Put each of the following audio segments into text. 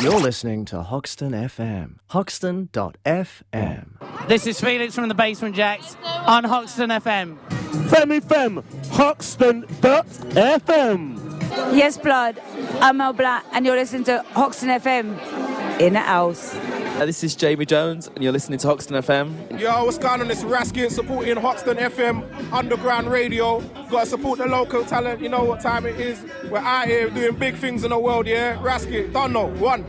You're listening to Hoxton FM. Hoxton.fm. This is Felix from the Basement Jaxx on Hoxton FM. Femi Fem, Hoxton.fm. Yes, blood. I'm Mel Black, and you're listening to Hoxton FM in the house. Uh, this is Jamie Jones, and you're listening to Hoxton FM. Yo, what's going on? It's Raskin supporting Hoxton FM Underground Radio. Gotta support the local talent. You know what time it is. We're out here doing big things in the world, yeah? Raskin, don't know. One.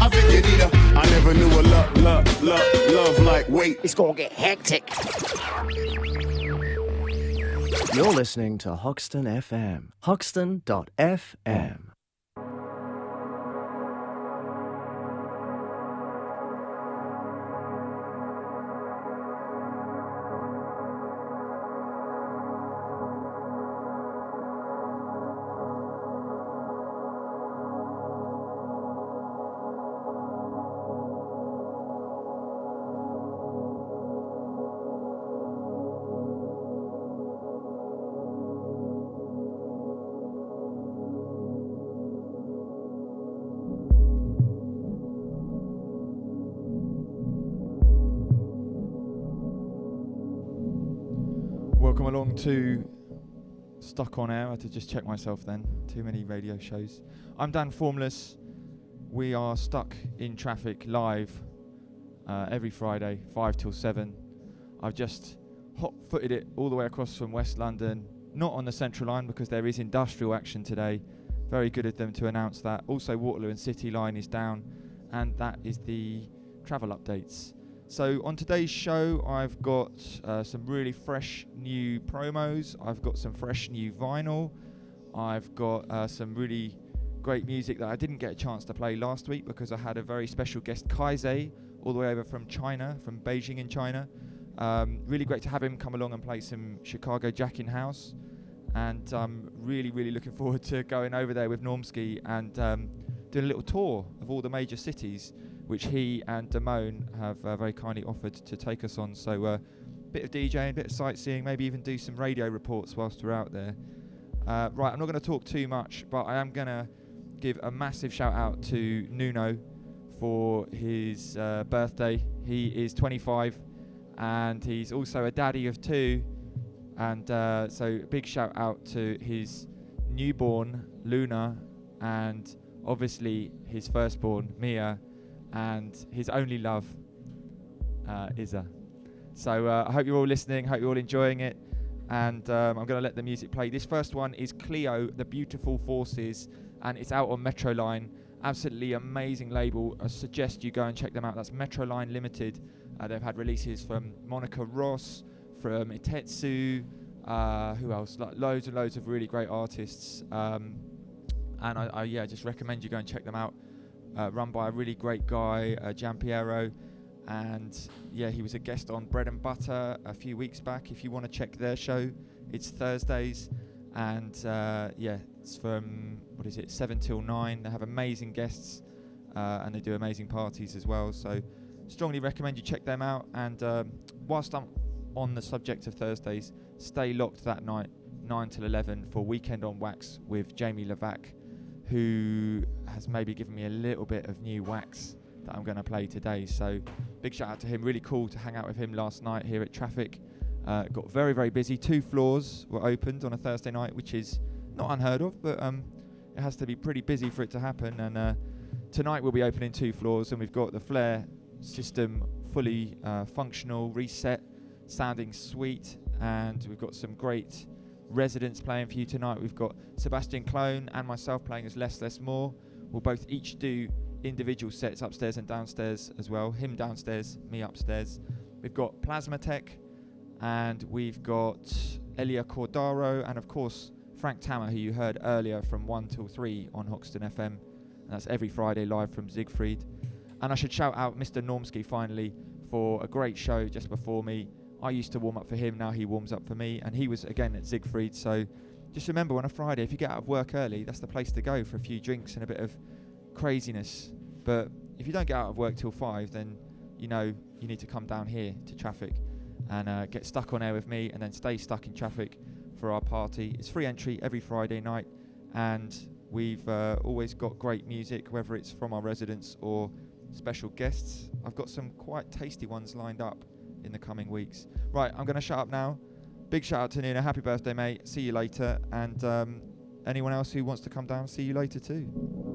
I think you need a. I never knew a love, love, love, love like wait. It's gonna get hectic. You're listening to Hoxton FM. Hoxton.fm. Welcome along to Stuck on Air. I had to just check myself then. Too many radio shows. I'm Dan Formless. We are stuck in Trafik live uh, every Friday, 5 till 7. I've just hot footed it all the way across from West London, not on the Central Line because there is industrial action today. Very good of them to announce that. Also, Waterloo and City Line is down, and that is the travel updates. So on today's show, I've got uh, some really fresh new promos. I've got some fresh new vinyl. I've got uh, some really great music that I didn't get a chance to play last week because I had a very special guest, Kaizei, all the way over from China, from Beijing in China. Um, really great to have him come along and play some Chicago Jack in House. And I'm really, really looking forward to going over there with Normski and um, doing a little tour of all the major cities which he and Damone have uh, very kindly offered to take us on. So, a uh, bit of DJing, a bit of sightseeing, maybe even do some radio reports whilst we're out there. Uh, right, I'm not going to talk too much, but I am going to give a massive shout out to Nuno for his uh, birthday. He is 25 and he's also a daddy of two. And uh, so, big shout out to his newborn, Luna, and obviously his firstborn, Mia and his only love, uh, Isa. So uh, I hope you're all listening. Hope you're all enjoying it. And um, I'm going to let the music play. This first one is Cleo, The Beautiful Forces, and it's out on Metroline. Absolutely amazing label. I suggest you go and check them out. That's Metroline Limited. Uh, they've had releases from Monica Ross, from Itetsu, uh, who else? Like loads and loads of really great artists. Um, and I, I, yeah, just recommend you go and check them out uh, run by a really great guy, uh, Giampiero. And yeah, he was a guest on Bread and Butter a few weeks back. If you want to check their show, it's Thursdays. And uh, yeah, it's from, what is it, 7 till 9. They have amazing guests uh, and they do amazing parties as well. So, strongly recommend you check them out. And um, whilst I'm on the subject of Thursdays, stay locked that night, 9 till 11, for Weekend on Wax with Jamie Levac who has maybe given me a little bit of new wax that I'm going to play today. So big shout out to him. Really cool to hang out with him last night here at Trafik. Uh, got very very busy. Two floors were opened on a Thursday night, which is not unheard of, but um, it has to be pretty busy for it to happen. And uh, tonight we'll be opening two floors, and we've got the Flare system fully uh, functional, reset, sounding sweet, and we've got some great residents playing for you tonight. We've got Sebastian Clone and myself playing as Less Less More. We'll both each do individual sets upstairs and downstairs as well. Him downstairs, me upstairs. We've got Plasma Tech and we've got Elia Cordaro and of course Frank Tammer, who you heard earlier from 1 till 3 on Hoxton FM. And that's every Friday live from Siegfried. And I should shout out Mr. Normski finally for a great show just before me. I used to warm up for him, now he warms up for me, and he was again at Siegfried. So just remember on a Friday, if you get out of work early, that's the place to go for a few drinks and a bit of craziness. But if you don't get out of work till five, then you know you need to come down here to Trafik and uh, get stuck on air with me and then stay stuck in Trafik for our party. It's free entry every Friday night, and we've uh, always got great music, whether it's from our residents or special guests. I've got some quite tasty ones lined up in the coming weeks. Right, I'm going to shut up now. Big shout out to Nina. Happy birthday, mate. See you later. And um, anyone else who wants to come down, see you later too.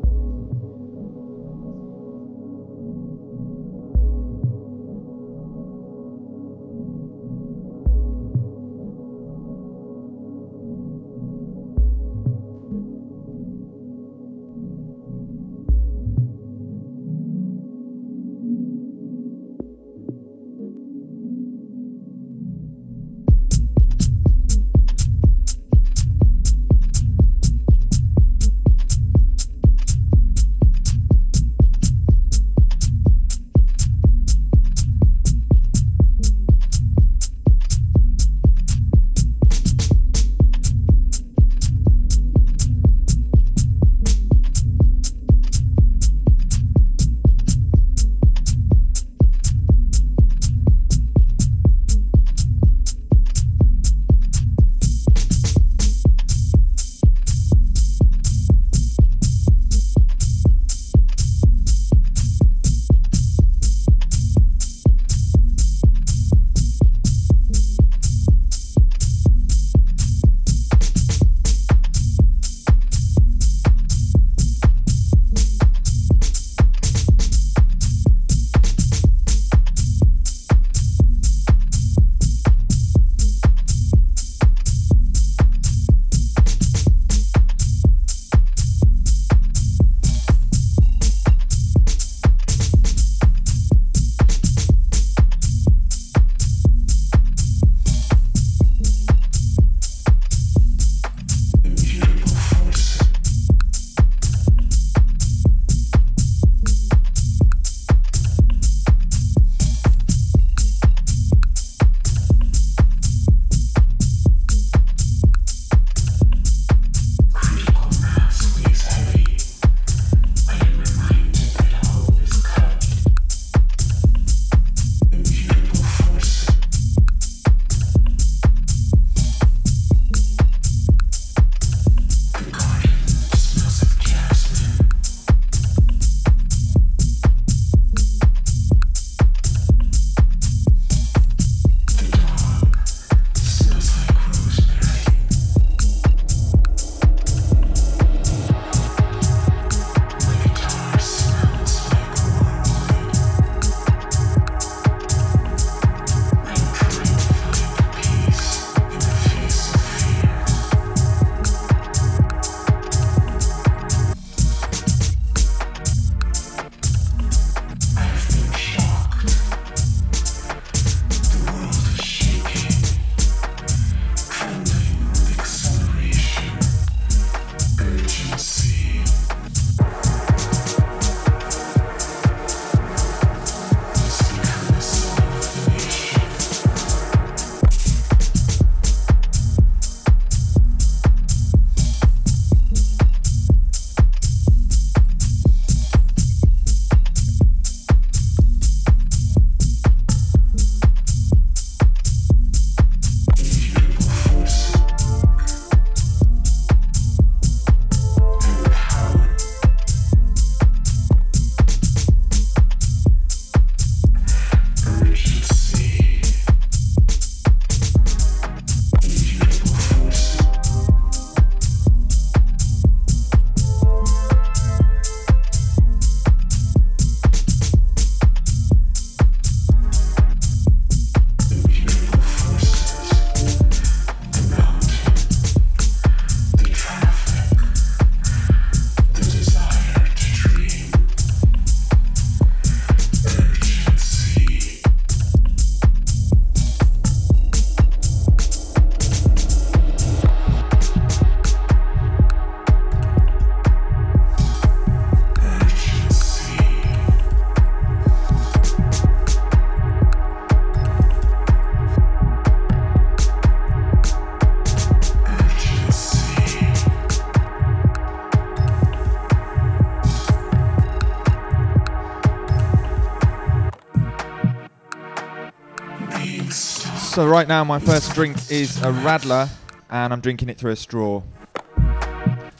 So right now my first drink is a Radler and I'm drinking it through a straw.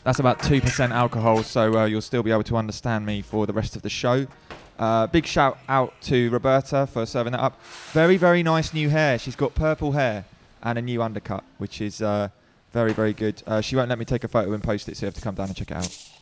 That's about 2% alcohol, so uh, you'll still be able to understand me for the rest of the show. Uh, big shout out to Roberta for serving that up. Very, very nice new hair. She's got purple hair and a new undercut, which is uh, very, very good. Uh, she won't let me take a photo and post it, so you have to come down and check it out.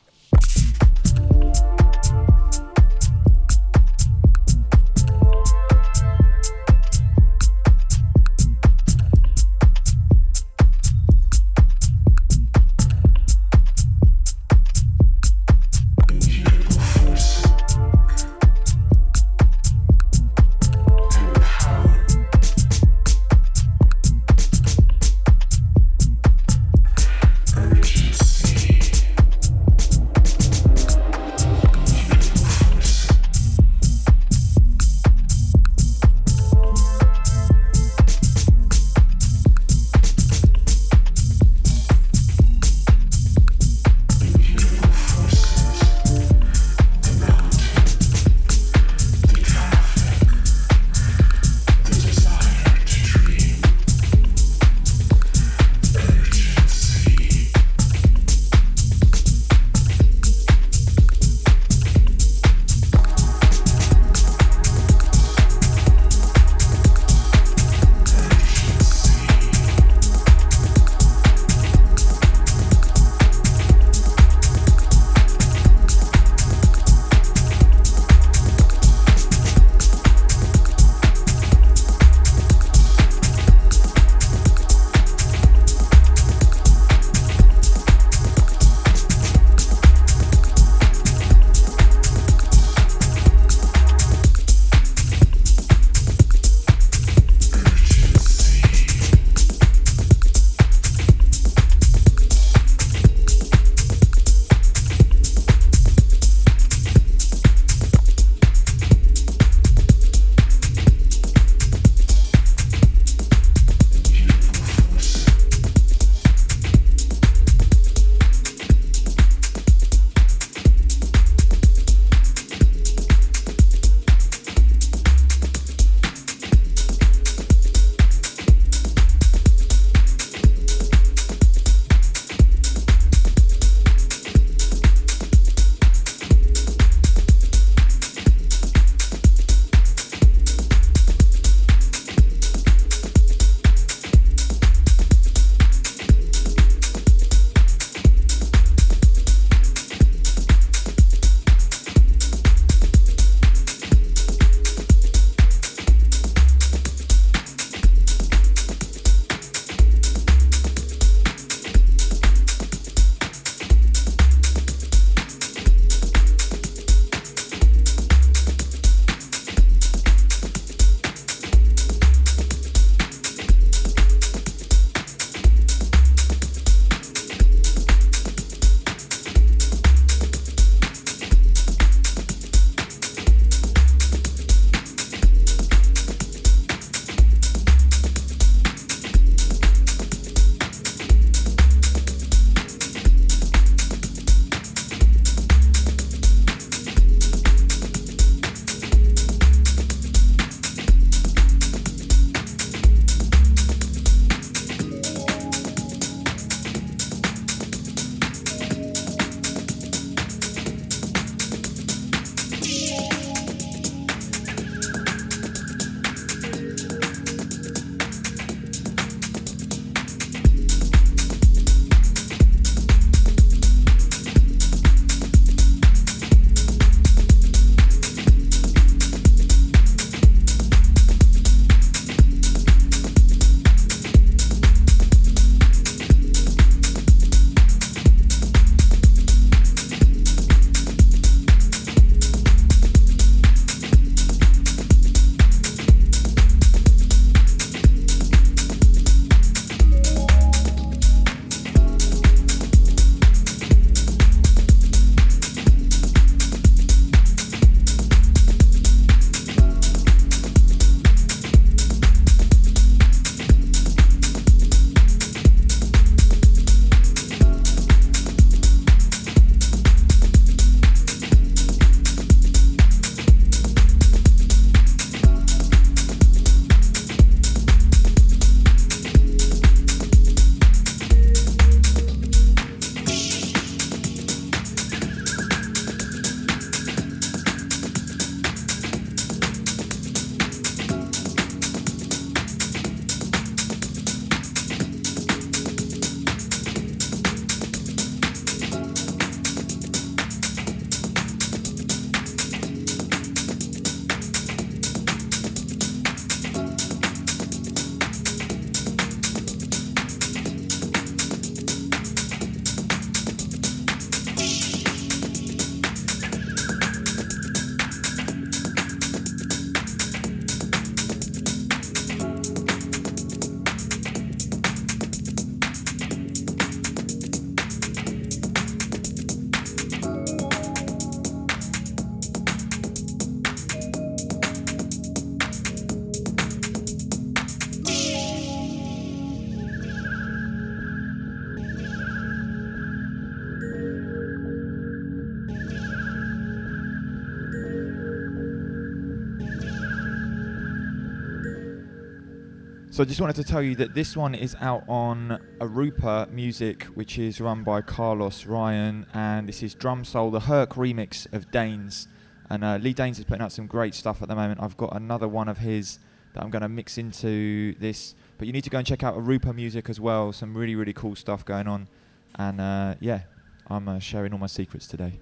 So I just wanted to tell you that this one is out on Arupa Music, which is run by Carlos Ryan, and this is Drum Soul, the Herc remix of Danes. And uh, Lee Danes is putting out some great stuff at the moment. I've got another one of his that I'm going to mix into this. But you need to go and check out Arupa Music as well. Some really, really cool stuff going on. And uh, yeah, I'm uh, sharing all my secrets today.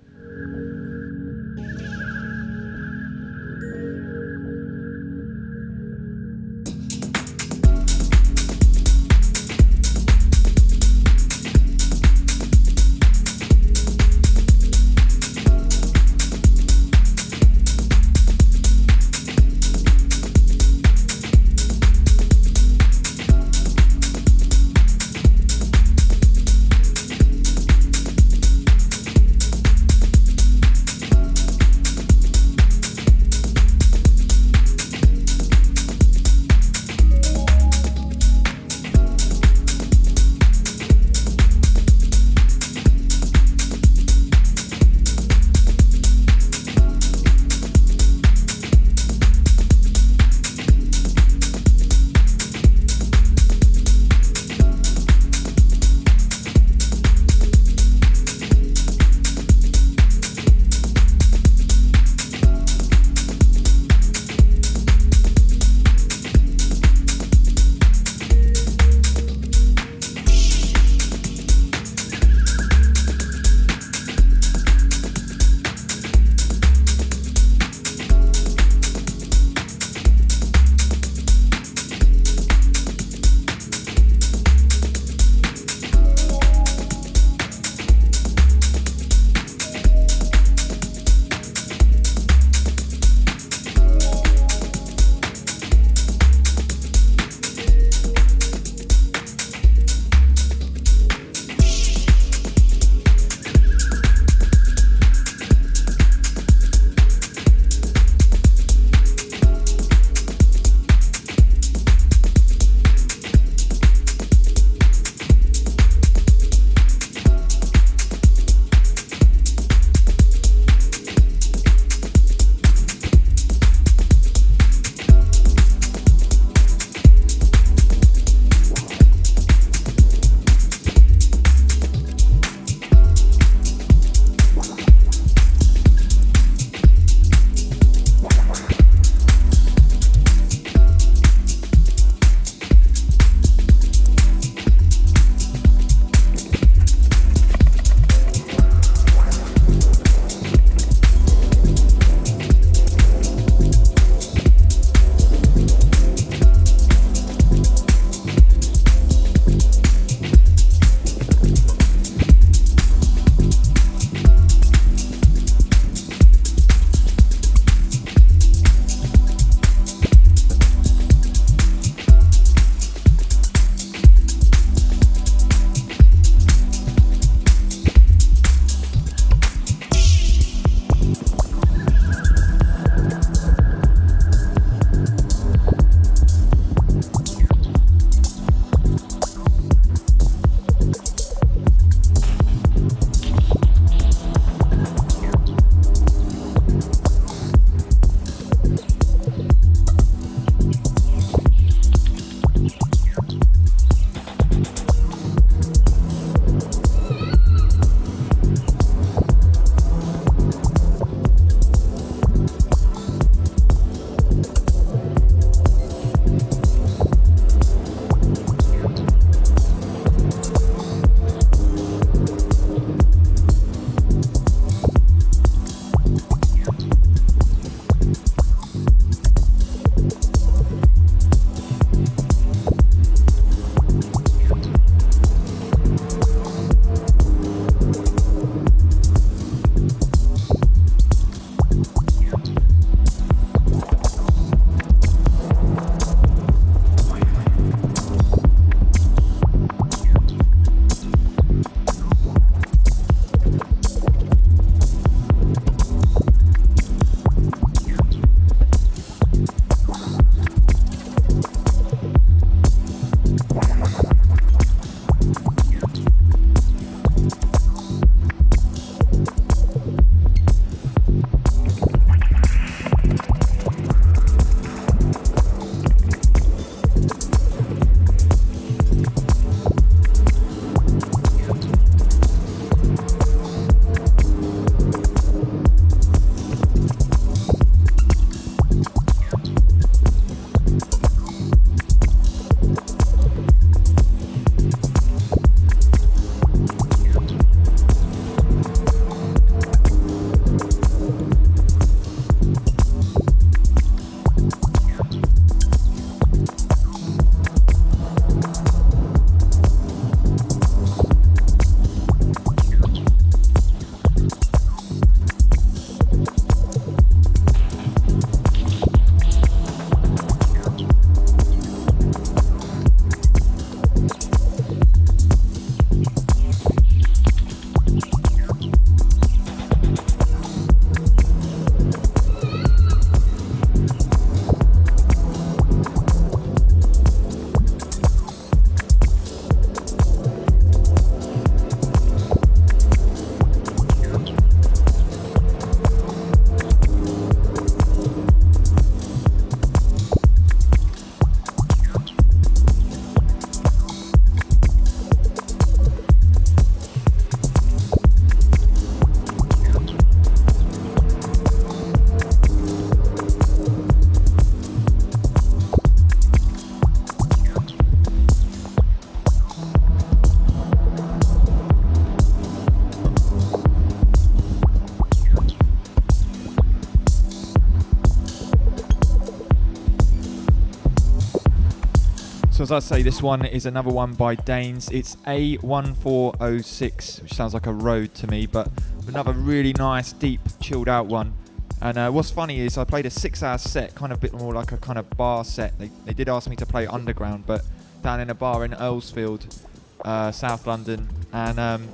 As I say, this one is another one by Danes. It's A1406, which sounds like a road to me, but another really nice, deep, chilled out one. And uh, what's funny is I played a six-hour set, kind of a bit more like a kind of bar set. They, they did ask me to play underground, but down in a bar in Earlsfield, uh, South London, and um,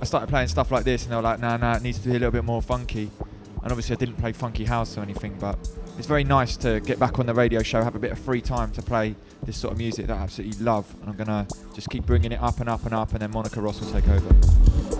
I started playing stuff like this, and they were like, "No, nah, no, nah, it needs to be a little bit more funky." And obviously, I didn't play funky house or anything, but it's very nice to get back on the radio show, have a bit of free time to play this sort of music that I absolutely love. And I'm gonna just keep bringing it up and up and up, and then Monica Ross will take over.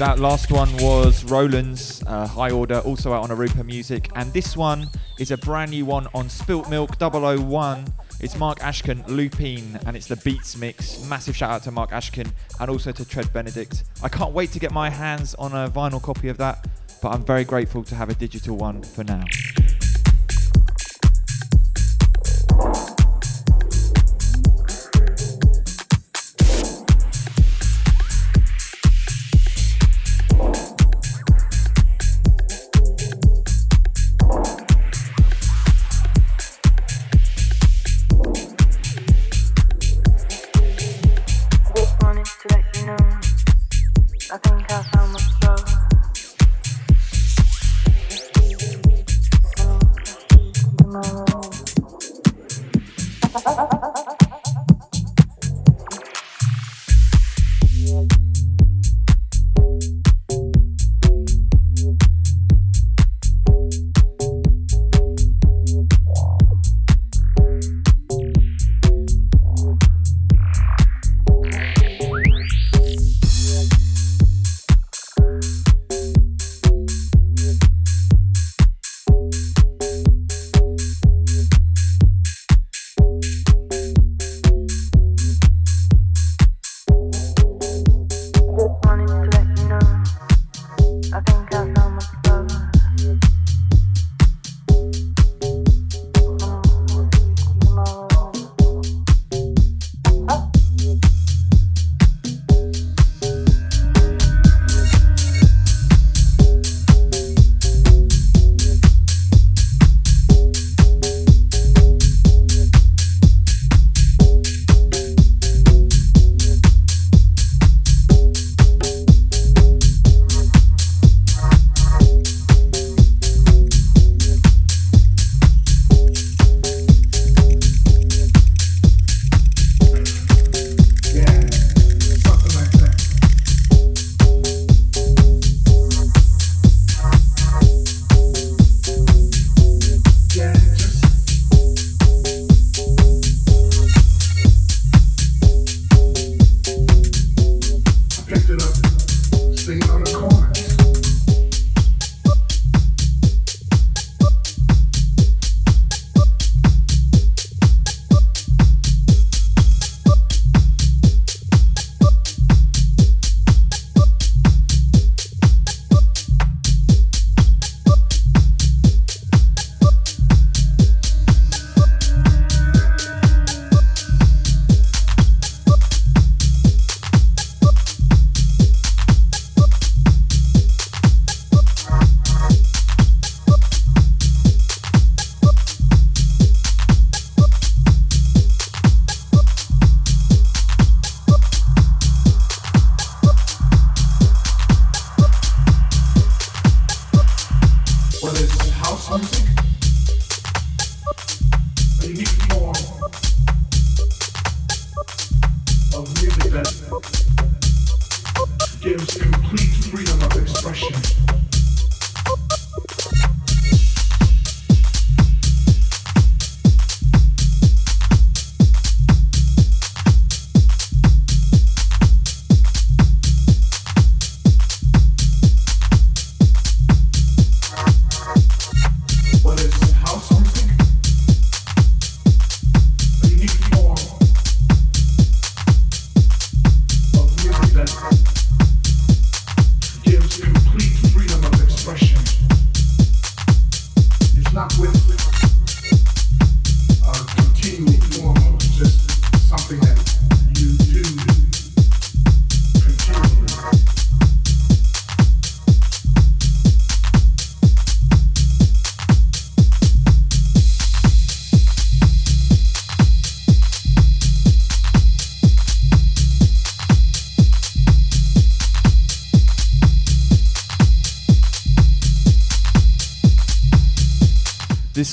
that last one was Roland's uh, High Order, also out on Arupa Music. And this one is a brand new one on Spilt Milk 001. It's Mark Ashkin, Lupine, and it's the Beats Mix. Massive shout out to Mark Ashkin and also to Tread Benedict. I can't wait to get my hands on a vinyl copy of that, but I'm very grateful to have a digital one for now.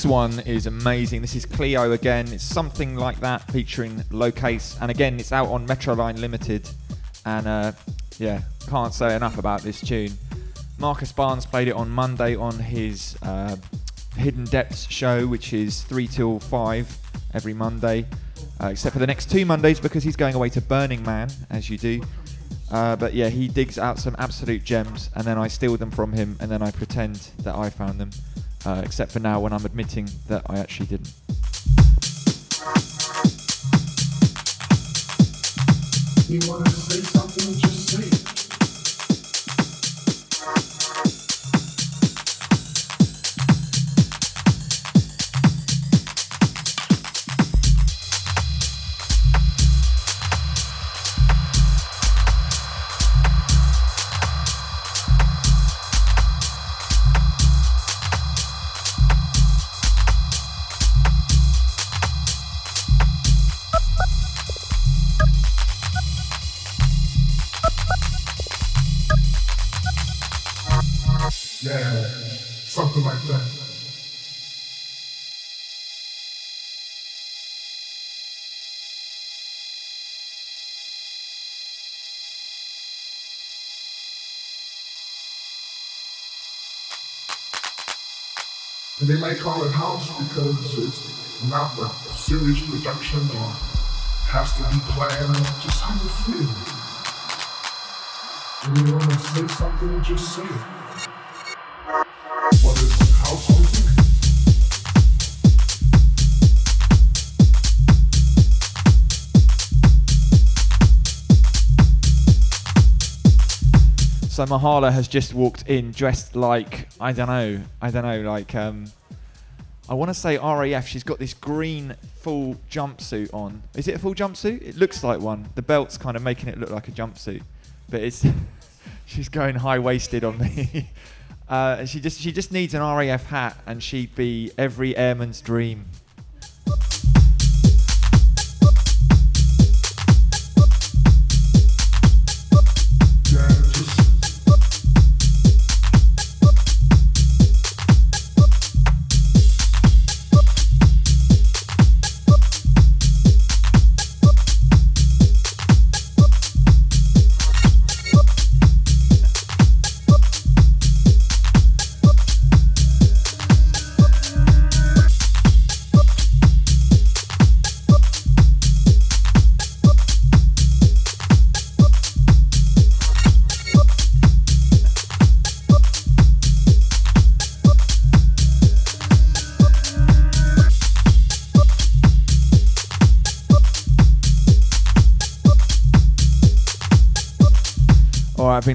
One is amazing. This is Cleo again. It's something like that featuring Locase. And again, it's out on Metroline Limited. And uh, yeah, can't say enough about this tune. Marcus Barnes played it on Monday on his uh, Hidden Depths show, which is 3 till 5 every Monday. Uh, except for the next two Mondays because he's going away to Burning Man, as you do. Uh, but yeah, he digs out some absolute gems, and then I steal them from him, and then I pretend that I found them. Uh, except for now, when I'm admitting that I actually didn't. You want to say something, they call it house because it's not a serious production or has to be planned, just how you feel. You want to say something, just say it. What is house music? So Mahala has just walked in dressed like I don't know, I don't know, like um, I want to say RAF. She's got this green full jumpsuit on. Is it a full jumpsuit? It looks like one. The belt's kind of making it look like a jumpsuit, but it's she's going high waisted on me. uh, she just she just needs an RAF hat, and she'd be every airman's dream.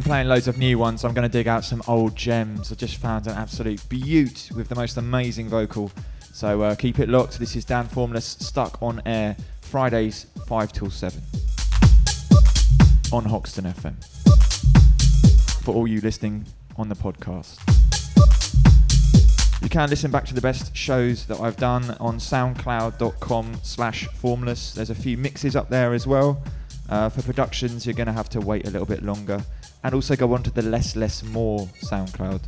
Been playing loads of new ones. I'm going to dig out some old gems. I just found an absolute beaut with the most amazing vocal. So uh, keep it locked. This is Dan Formless, stuck on air Fridays 5 till 7 on Hoxton FM. For all you listening on the podcast. You can listen back to the best shows that I've done on soundcloud.com slash formless. There's a few mixes up there as well. Uh, for productions, you're going to have to wait a little bit longer. And also go on to the Less Less More SoundCloud.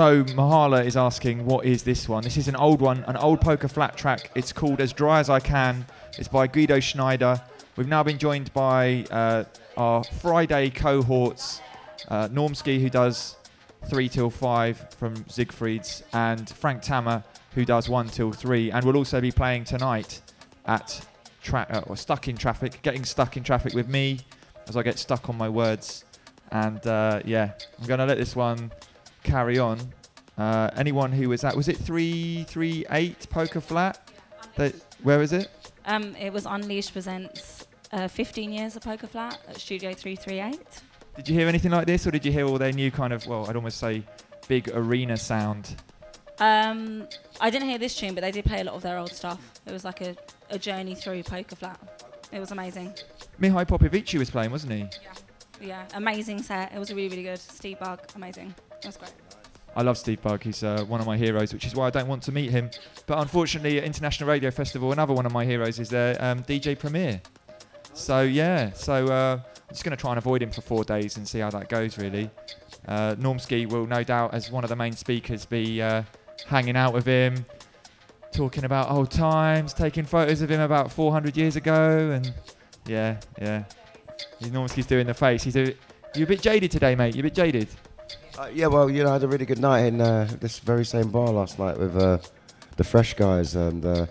So Mahala is asking, what is this one? This is an old one, an old poker flat track. It's called As Dry as I Can. It's by Guido Schneider. We've now been joined by uh, our Friday cohorts, uh, Normski, who does three till five from Siegfried's, and Frank Tammer, who does one till three, and we'll also be playing tonight at tra- uh, or stuck in Trafik, getting stuck in traffic with me as I get stuck on my words. And uh, yeah, I'm gonna let this one carry on. Uh, anyone who was at was it three three eight poker flat? They, where is it? Um, it was Unleashed presents uh, 15 years of Poker Flat at Studio 338. Did you hear anything like this, or did you hear all their new kind of well, I'd almost say big arena sound? Um, I didn't hear this tune, but they did play a lot of their old stuff. It was like a, a journey through Poker Flat. It was amazing. Mihai Popovici was playing, wasn't he? Yeah, amazing set. It was really, really good. Steve Bug, amazing. Was great. I love Steve Bug. He's uh, one of my heroes, which is why I don't want to meet him. But unfortunately, at International Radio Festival, another one of my heroes is there, um, DJ Premier. So yeah, so uh, I'm just going to try and avoid him for four days and see how that goes. Really, uh, Normski will no doubt, as one of the main speakers, be uh, hanging out with him, talking about old times, taking photos of him about 400 years ago, and yeah, yeah. Normski's doing the face. He's a, you a bit jaded today, mate. You're a bit jaded. Uh, yeah, well, you know, I had a really good night in uh, this very same bar last night with uh, the fresh guys, and uh,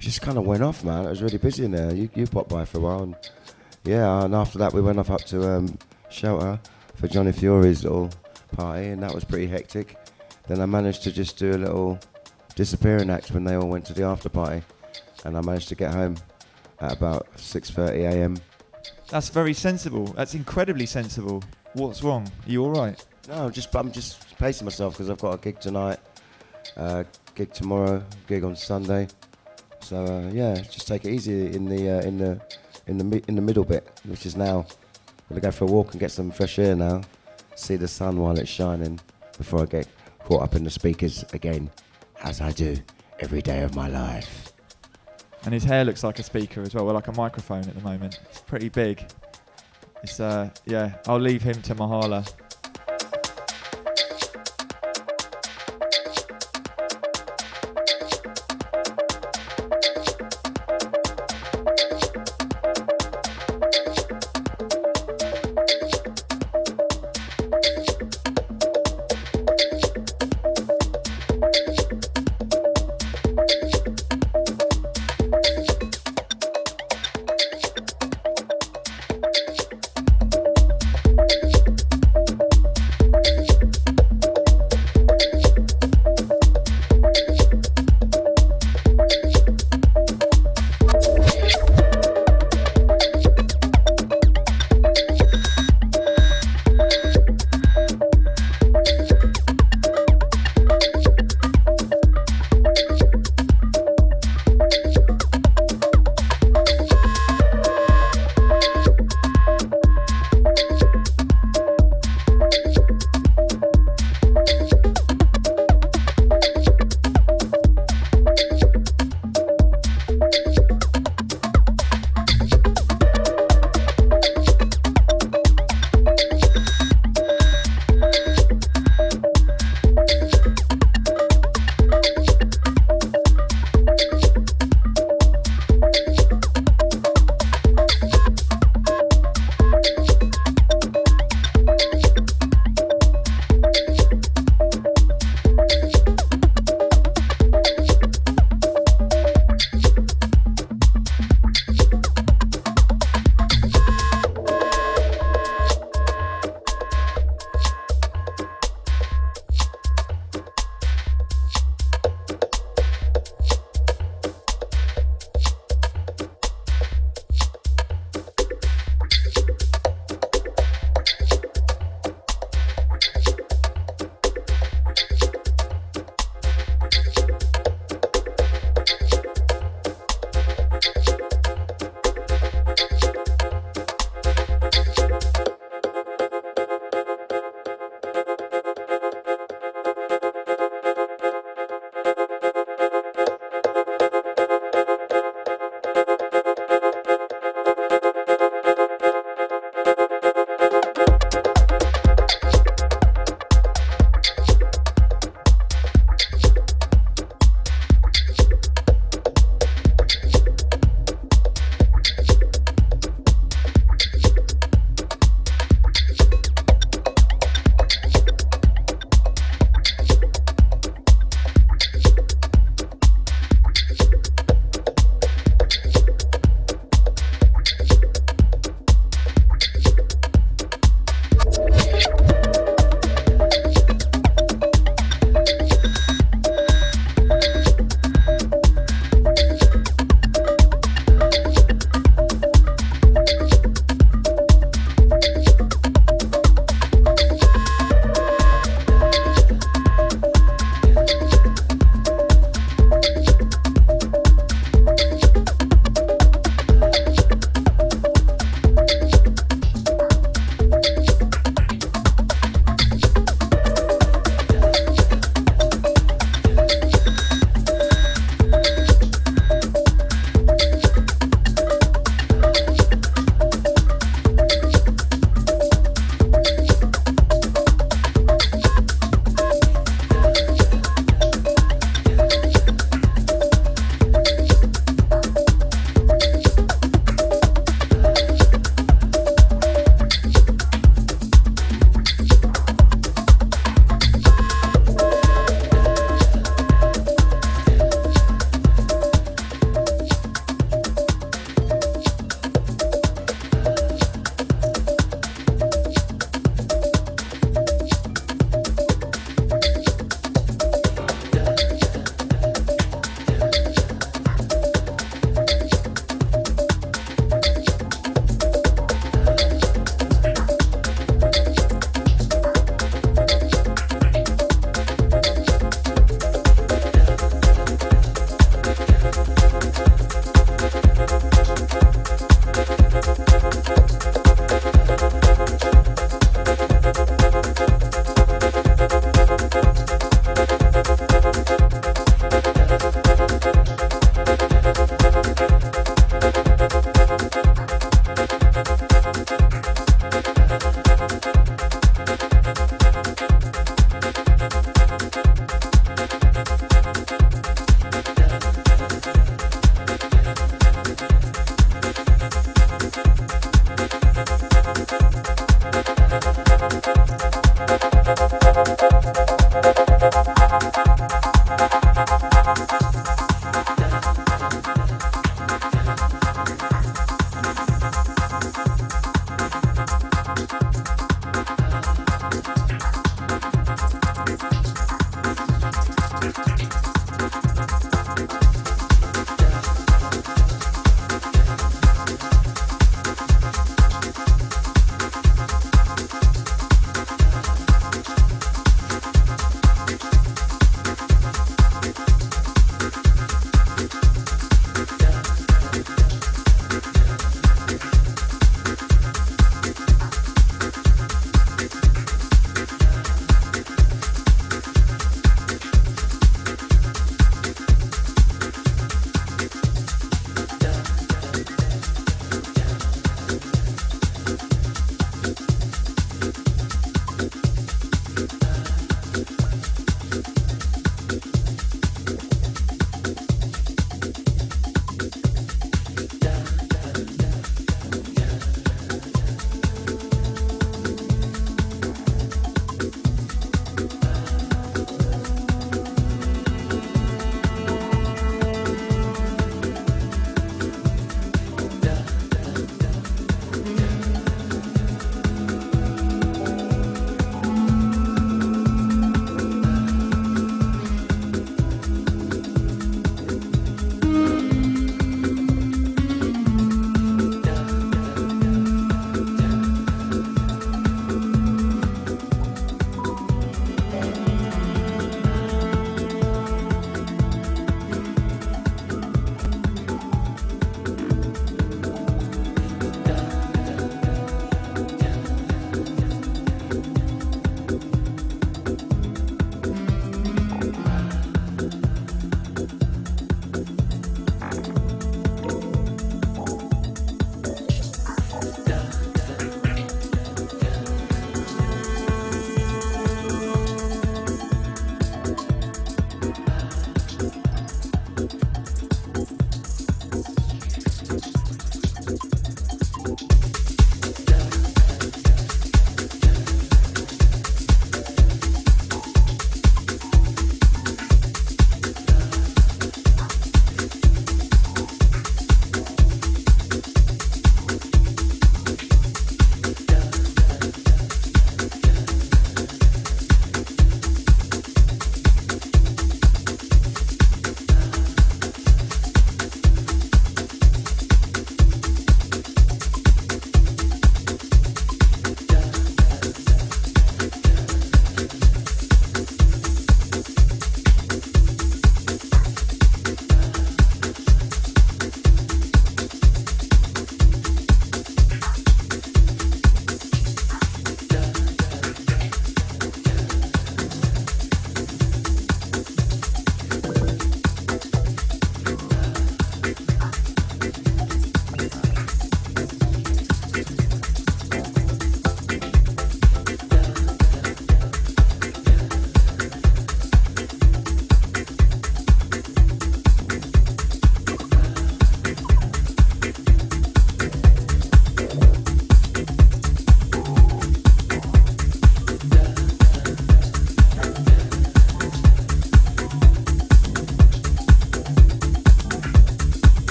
just kind of went off, man. It was really busy in there. You, you popped by for a while, and yeah, and after that we went off up to um, Shelter for Johnny Fiore's little party, and that was pretty hectic. Then I managed to just do a little disappearing act when they all went to the after party, and I managed to get home at about 6:30 a.m. That's very sensible. That's incredibly sensible. What's wrong? Are you all right? No, I'm just I'm just pacing myself because I've got a gig tonight, uh, gig tomorrow, gig on Sunday. So uh, yeah, just take it easy in the uh, in the in the in the middle bit, which is now. I'm gonna go for a walk and get some fresh air now. See the sun while it's shining before I get caught up in the speakers again, as I do every day of my life. And his hair looks like a speaker as well, well, like a microphone at the moment. It's pretty big. It's uh, yeah. I'll leave him to Mahala.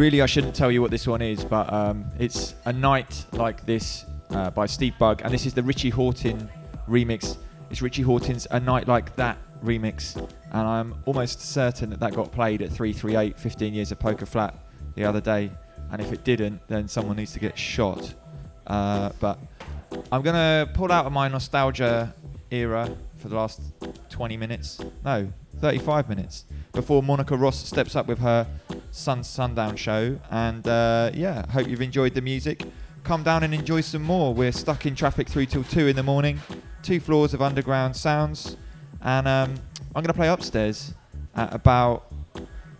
Really, I shouldn't tell you what this one is, but um, it's a night like this uh, by Steve Bug, and this is the Richie Hawtin remix. It's Richie Hawtin's "A Night Like That" remix, and I'm almost certain that that got played at 338 15 Years of Poker Flat the other day. And if it didn't, then someone needs to get shot. Uh, but I'm gonna pull out of my nostalgia era for the last 20 minutes. No, 35 minutes before Monica Ross steps up with her Sun Sundown show. And uh, yeah, hope you've enjoyed the music. Come down and enjoy some more. We're stuck in Trafik through till two in the morning. Two floors of underground sounds, and um, I'm gonna play upstairs at about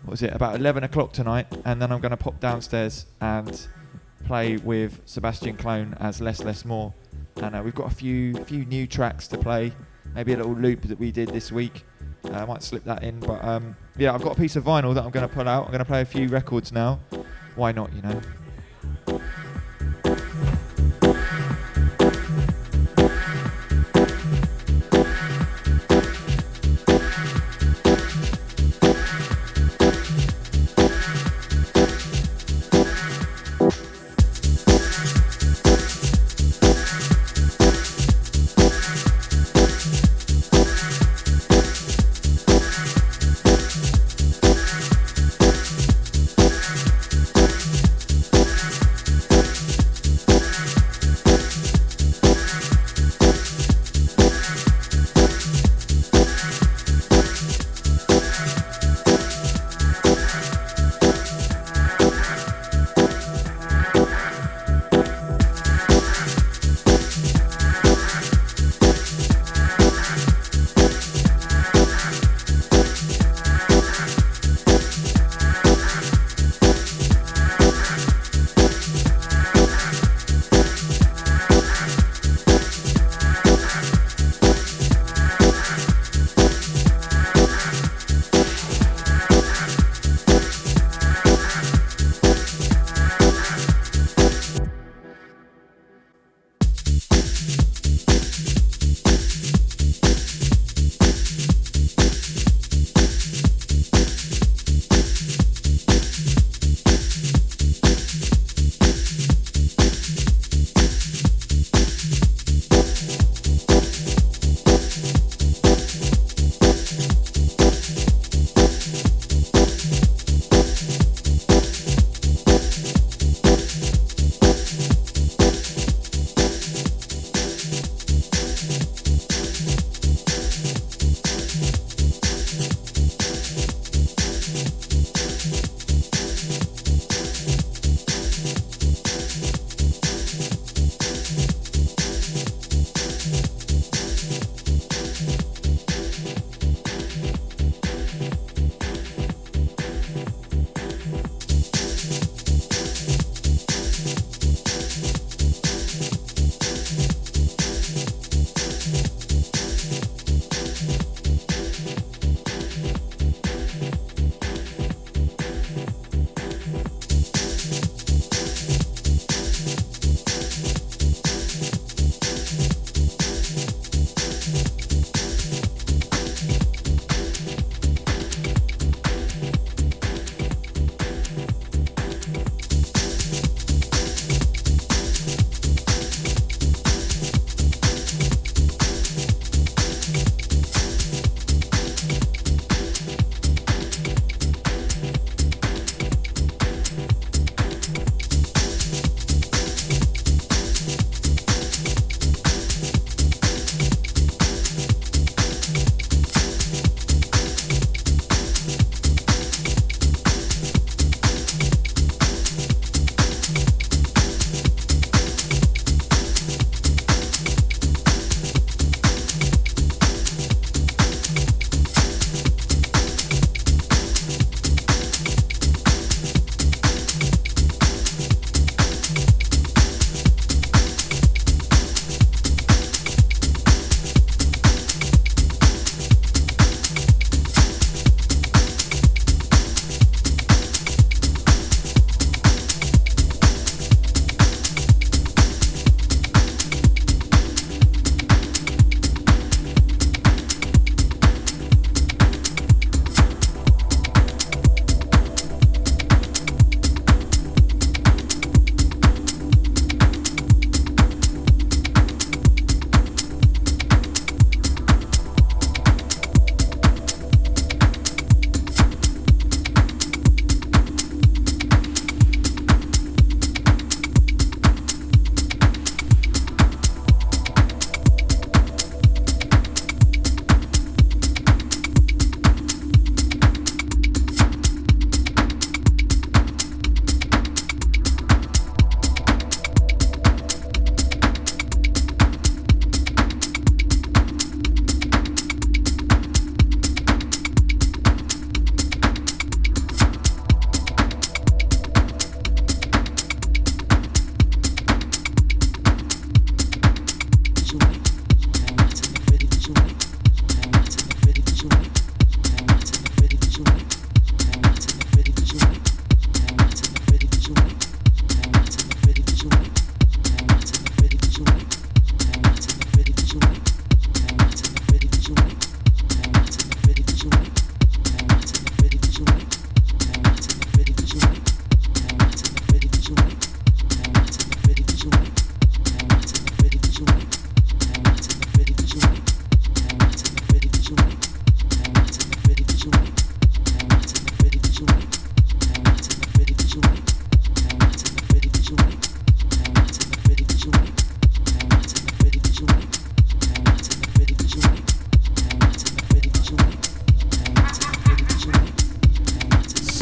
what was it about 11 o'clock tonight, and then I'm gonna pop downstairs and play with Sebastian Clone as Less Less More. And uh, we've got a few few new tracks to play. Maybe a little loop that we did this week. Uh, I might slip that in, but um, yeah, I've got a piece of vinyl that I'm going to pull out. I'm going to play a few records now. Why not, you know?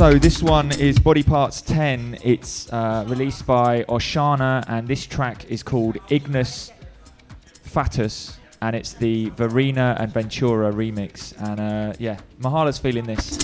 So this one is Body Parts 10. It's uh, released by Oshana, and this track is called Ignis Fatus, and it's the Verena and Ventura remix. And uh, yeah, Mahala's feeling this.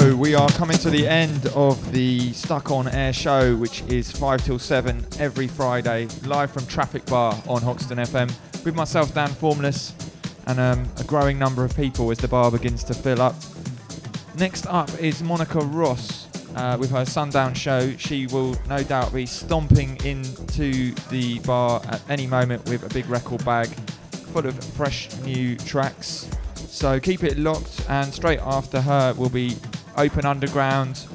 So we are coming to the end of the Stuck on Air show, which is five till seven every Friday, live from Trafik Bar on Hoxton FM, with myself, Dan Formless, and um, a growing number of people as the bar begins to fill up. Next up is Monica Ross uh, with her Sundown show. She will no doubt be stomping into the bar at any moment with a big record bag full of fresh new tracks. So keep it locked, and straight after her will be Open Underground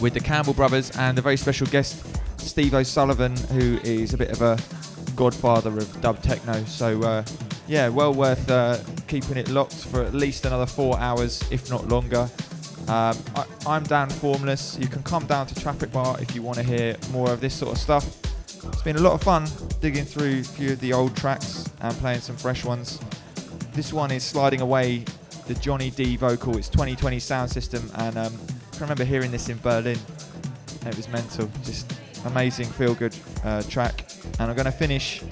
with the Campbell brothers and a very special guest, Steve O'Sullivan, who is a bit of a godfather of dub techno. So uh, yeah, well worth uh, keeping it locked for at least another four hours, if not longer. Um, I, I'm Dan Formless. You can come down to Trafik Bar if you want to hear more of this sort of stuff. It's been a lot of fun digging through a few of the old tracks and playing some fresh ones. This one is Sliding Away, the Johnny D vocal. It's 2020 sound system, and um, I can remember hearing this in Berlin. It was mental. Just amazing, feel good uh, track. And I'm going to finish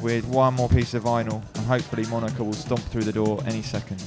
with one more piece of vinyl, and hopefully Monica will stomp through the door any second.